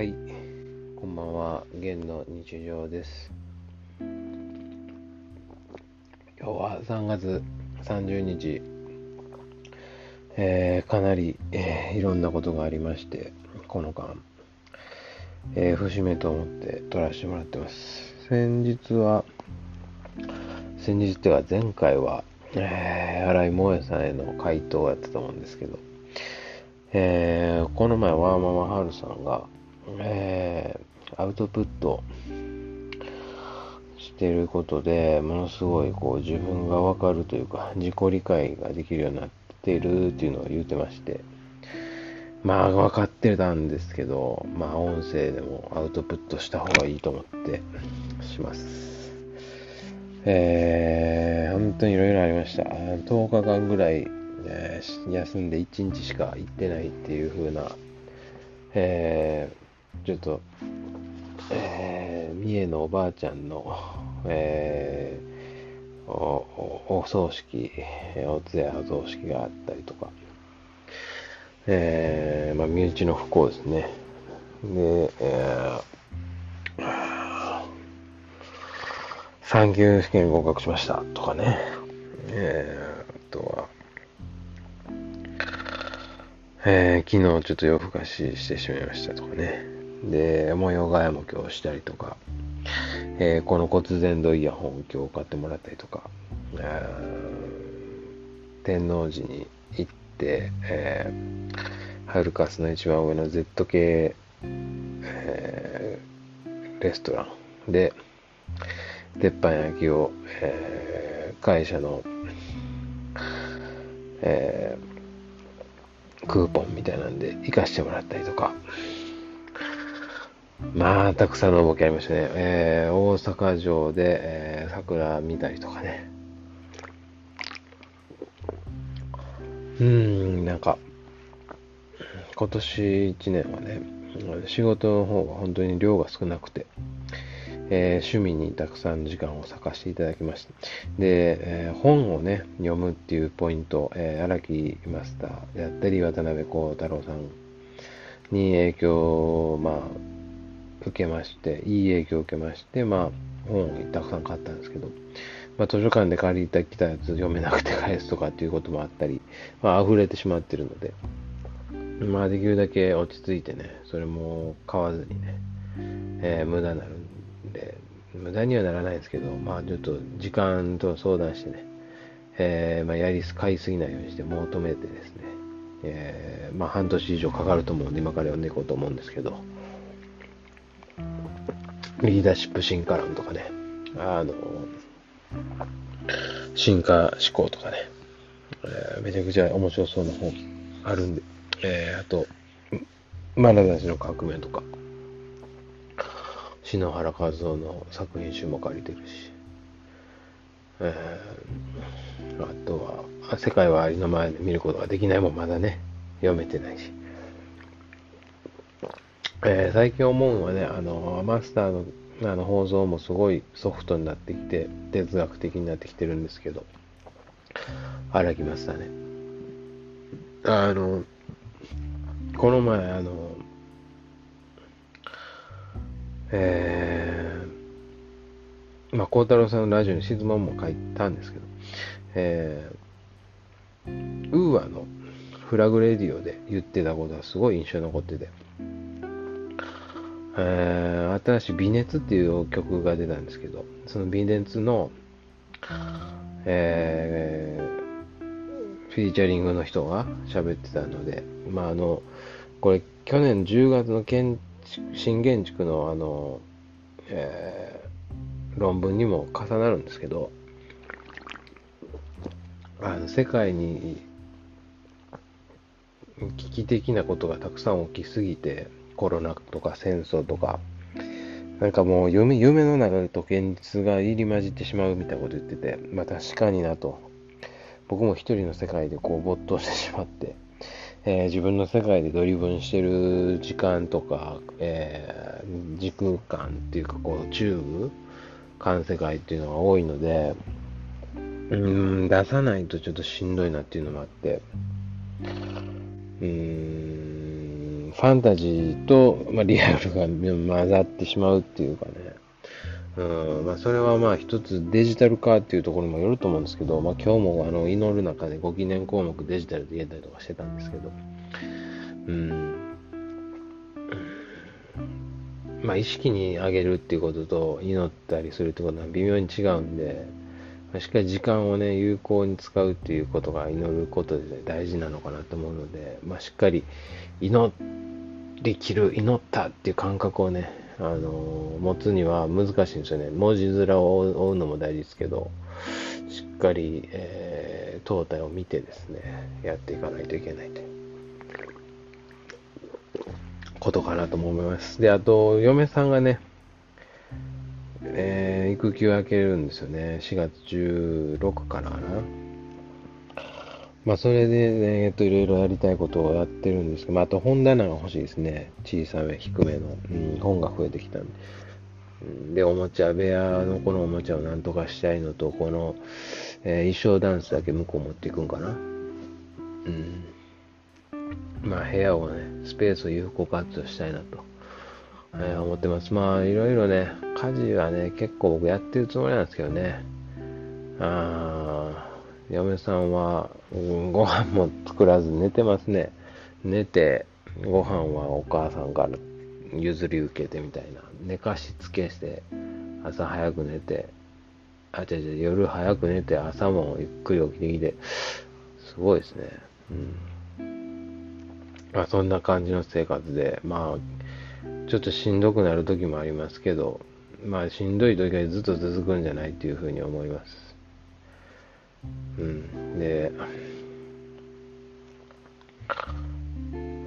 はい、こんばんは、玄の日常です。今日は3月30日、えーかなり、えーいろんなことがありまして、この間、えー節目と思って撮らせてもらってます。先日は、先日っていうか前回は、えー、新井萌さんへの回答をやってたと思うんですけど、えーこの前、ワーママハルさんが、えーアウトプットしてることで、ものすごいこう自分がわかるというか、自己理解ができるようになってるっていうのを言ってまして、まあ分かってたんですけど、まあ音声でもアウトプットした方がいいと思ってします。えー、本当にいろいろありました。10日間ぐらい、えー休んで1日しか行ってないっていう風な、え、ちょっと、えー、三重のおばあちゃんの、えー、おお葬式、お通夜お葬式があったりとか、えー、まあ、身内の不幸ですね。で、えー、産休試験合格しましたとかね。えー、あとは、えー、昨日ちょっと夜更かししてしまいましたとかね。で、模様替えも今日したりとか、えーこの骨伝導イヤホン今日買ってもらったりとか、天王寺に行って、えーハルカスの一番上の Z 系、えーレストランで、鉄板焼きを、えー会社の、えークーポンみたいなんで行かしてもらったりとか、まあ、たくさんの動きありましたね。えー大阪城で、えー桜見たりとかね。うん、なんか、今年1年はね、仕事の方が本当に量が少なくて、えー趣味にたくさん時間を割かせていただきました。で、えー本をね、読むっていうポイント、えー荒木マスターであったり、渡辺幸太郎さんに影響を、まあ、受けまして、いい影響を受けまして、まあ、本をたくさん買ったんですけど、まあ、図書館で借りてきたやつ読めなくて返すとかっていうこともあったり、まあ、溢れてしまってるので、まあ、できるだけ落ち着いてね、それも買わずにね、えー無駄になるんで、無駄にはならないですけど、まあ、ちょっと時間と相談してね、えーまあ、やりす、買いすぎないようにして求めてですね、えーまあ、半年以上かかると思うんで、今から読んでいこうと思うんですけど、リーダーシップ進化論とかね、あの、進化思考とかね、えーめちゃくちゃ面白そうな本あるんで、えーあと、まなざしの革命とか、篠原和夫の作品集も借りてるし、えーあとは、世界はありの前で見ることができないもまだね、読めてないし。えー最近思うのはね、あの、マスターのあの放送もすごいソフトになってきて、哲学的になってきてるんですけど、荒木マスターね。あの、この前、あの、えー、まあ、孝太郎さんのラジオに質問も書いたんですけど、えー、 UA の FLAG RADIO で言ってたことがすごい印象に残ってて、え新しい微熱っていう曲が出たんですけど、その微熱の、えーフィーチャリングの人が喋ってたので、まああの、これ去年10月の建新建築のあの、えー論文にも重なるんですけど、あの世界に危機的なことがたくさん起きすぎて、コロナとか戦争とか、なんかもう夢夢の中と現実が入り混じってしまうみたいなこと言ってて、まあ確かになと。僕も一人の世界でこう没頭してしまって、えー自分の世界でドリブンしてる時間とか、えー時空間っていうかこうチューブ環世界っていうのが多いので、うん、出さないとちょっとしんどいなっていうのもあって、うん、ファンタジーと、まあ、リアルが混ざってしまうっていうかね、うんまあ、それはまあ一つデジタル化っていうところもよると思うんですけど、まあ、今日もあの祈る中でご記念項目デジタルで言えたりとかしてたんですけど、うん、まあ、意識に上げるっていうことと祈ったりするってことは微妙に違うんで、まあ、しっかり時間をね、有効に使うっていうことが祈ることで、大事なのかなと思うので、まあ、しっかり祈ってりきる、祈ったっていう感覚をね、あのー、持つには難しいんですよね。文字面を追うのも大事ですけど、しっかり、えー、トータルを見てですね、やっていかないといけないということかなと思います。で、あと、嫁さんがね、えー、育休明けるんですよね。4月16からかな。まあ、それで、ね、えっと、いろいろやりたいことをやってるんですけど、まあ、あと本棚が欲しいですね。小さめ、低めの、うん、本が増えてきたんで。で、おもちゃ部屋のこのおもちゃをなんとかしたいのと、この、えー、衣装ダンスだけ向こう持っていくんかな。うん。まあ、部屋をね、スペースを有効活用したいなと、えー、思ってます。まあ、いろいろね、家事はね、結構僕やってるつもりなんですけどね。あ嫁さんは、うん、ご飯も作らず寝てますね。寝て、ご飯はお母さんから譲り受けてみたいな。寝かしつけして、朝早く寝て、あ、違う違う、夜早く寝て、朝もゆっくり起きてきて、すごいですね。うん。まあ、そんな感じの生活で、まあ、ちょっとしんどくなる時もありますけど、まあ、しんどい時はずっと続くんじゃないっていうふうに思います。うん。で、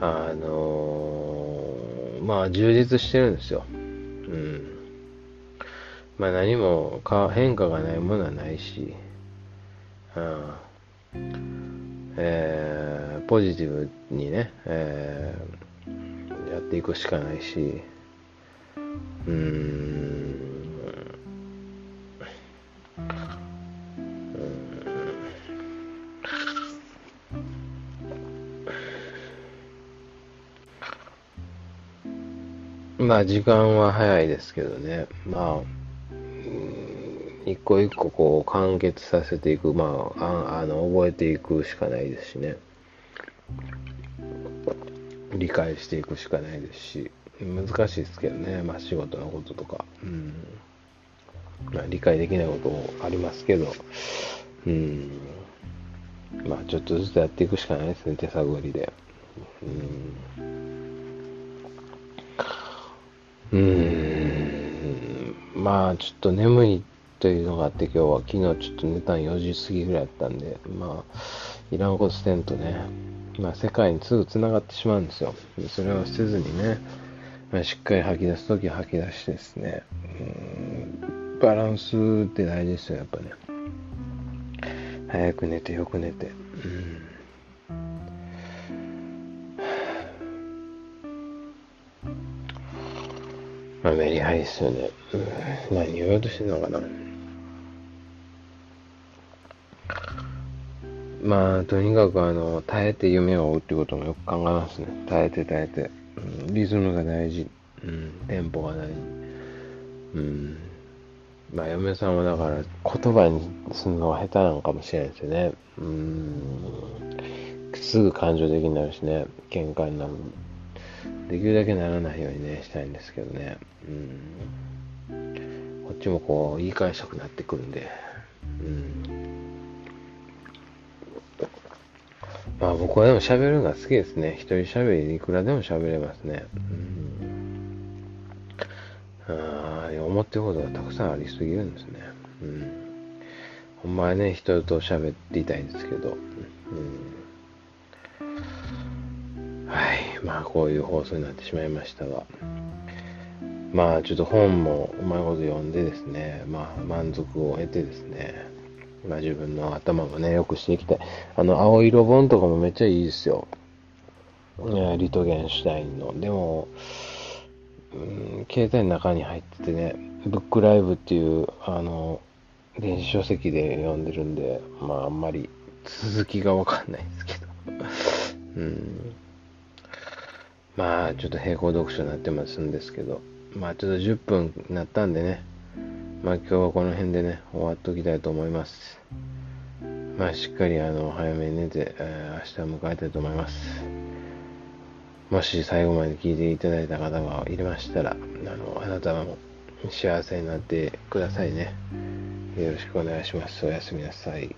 あのー、まあ、充実してるんですよ。うん。まあ、何もか変化がないものはないし、うん。えー、ポジティブにね、えー、やっていくしかないし、うん、まあ時間は早いですけどね、まあ、一個一個こう完結させていく、まあ、あの覚えていくしかないですしね。理解していくしかないですし、難しいですけどね、まあ仕事のこととか、うん。まあ理解できないこともありますけど、うん。まあちょっとずつやっていくしかないですね、手探りで。うんうーん、まあ、ちょっと眠いというのがあって、今日は昨日ちょっと寝たん4時過ぎぐらいだったんで、まあ、いらんことしてんとね、まあ、世界にすぐ繋がってしまうんですよ。それをせずにね、まあ、しっかり吐き出すときは吐き出してですね、うんバランスって大事ですよ、やっぱね。早く寝て、よく寝て。まあ、メリハリですよね。うん、何言おうとしてんのかな。まあ、とにかく、あの、耐えて夢を追うってこともよく考えますね。耐えて耐えて。うん、リズムが大事。うん、テンポが大事。うん。まあ、嫁さんはだから、言葉にするのは下手なのかもしれないですよね。うん。すぐ感情的になるしね。喧嘩になる。できるだけならないようにね、したいんですけどね。うん。こっちもこう、言い返したくなってくるんで。うん。まあ僕はでも喋るのが好きですね。一人喋りいくらでも喋れますね。うん。ああ、思ってることがたくさんありすぎるんですね。うん。ほんまはね、人と喋りたいんですけど。あこういう放送になってしまいましたが。まあちょっと本もうまいこと読んでですね、まあ満足を得てですね、まあ自分の頭もね、良くしていきたい。あの、青色本とかもめっちゃいいですよ。リトゲンシュタインの。でも、うん、携帯の中に入っててね、ブックライブっていう、あの、電子書籍で読んでるんで、まああんまり続きがわかんないんですけど。うんまあ、ちょっと並行読書になってますんですけど、まあ、ちょっと10分になったんでね、まあ、今日はこの辺でね、終わっときたいと思います。まあ、しっかりあの早めに寝て、えー、明日を迎えたいと思います。もし最後まで聞いていただいた方がいましたら、あのあなたも幸せになってくださいね。よろしくお願いします。おやすみなさい。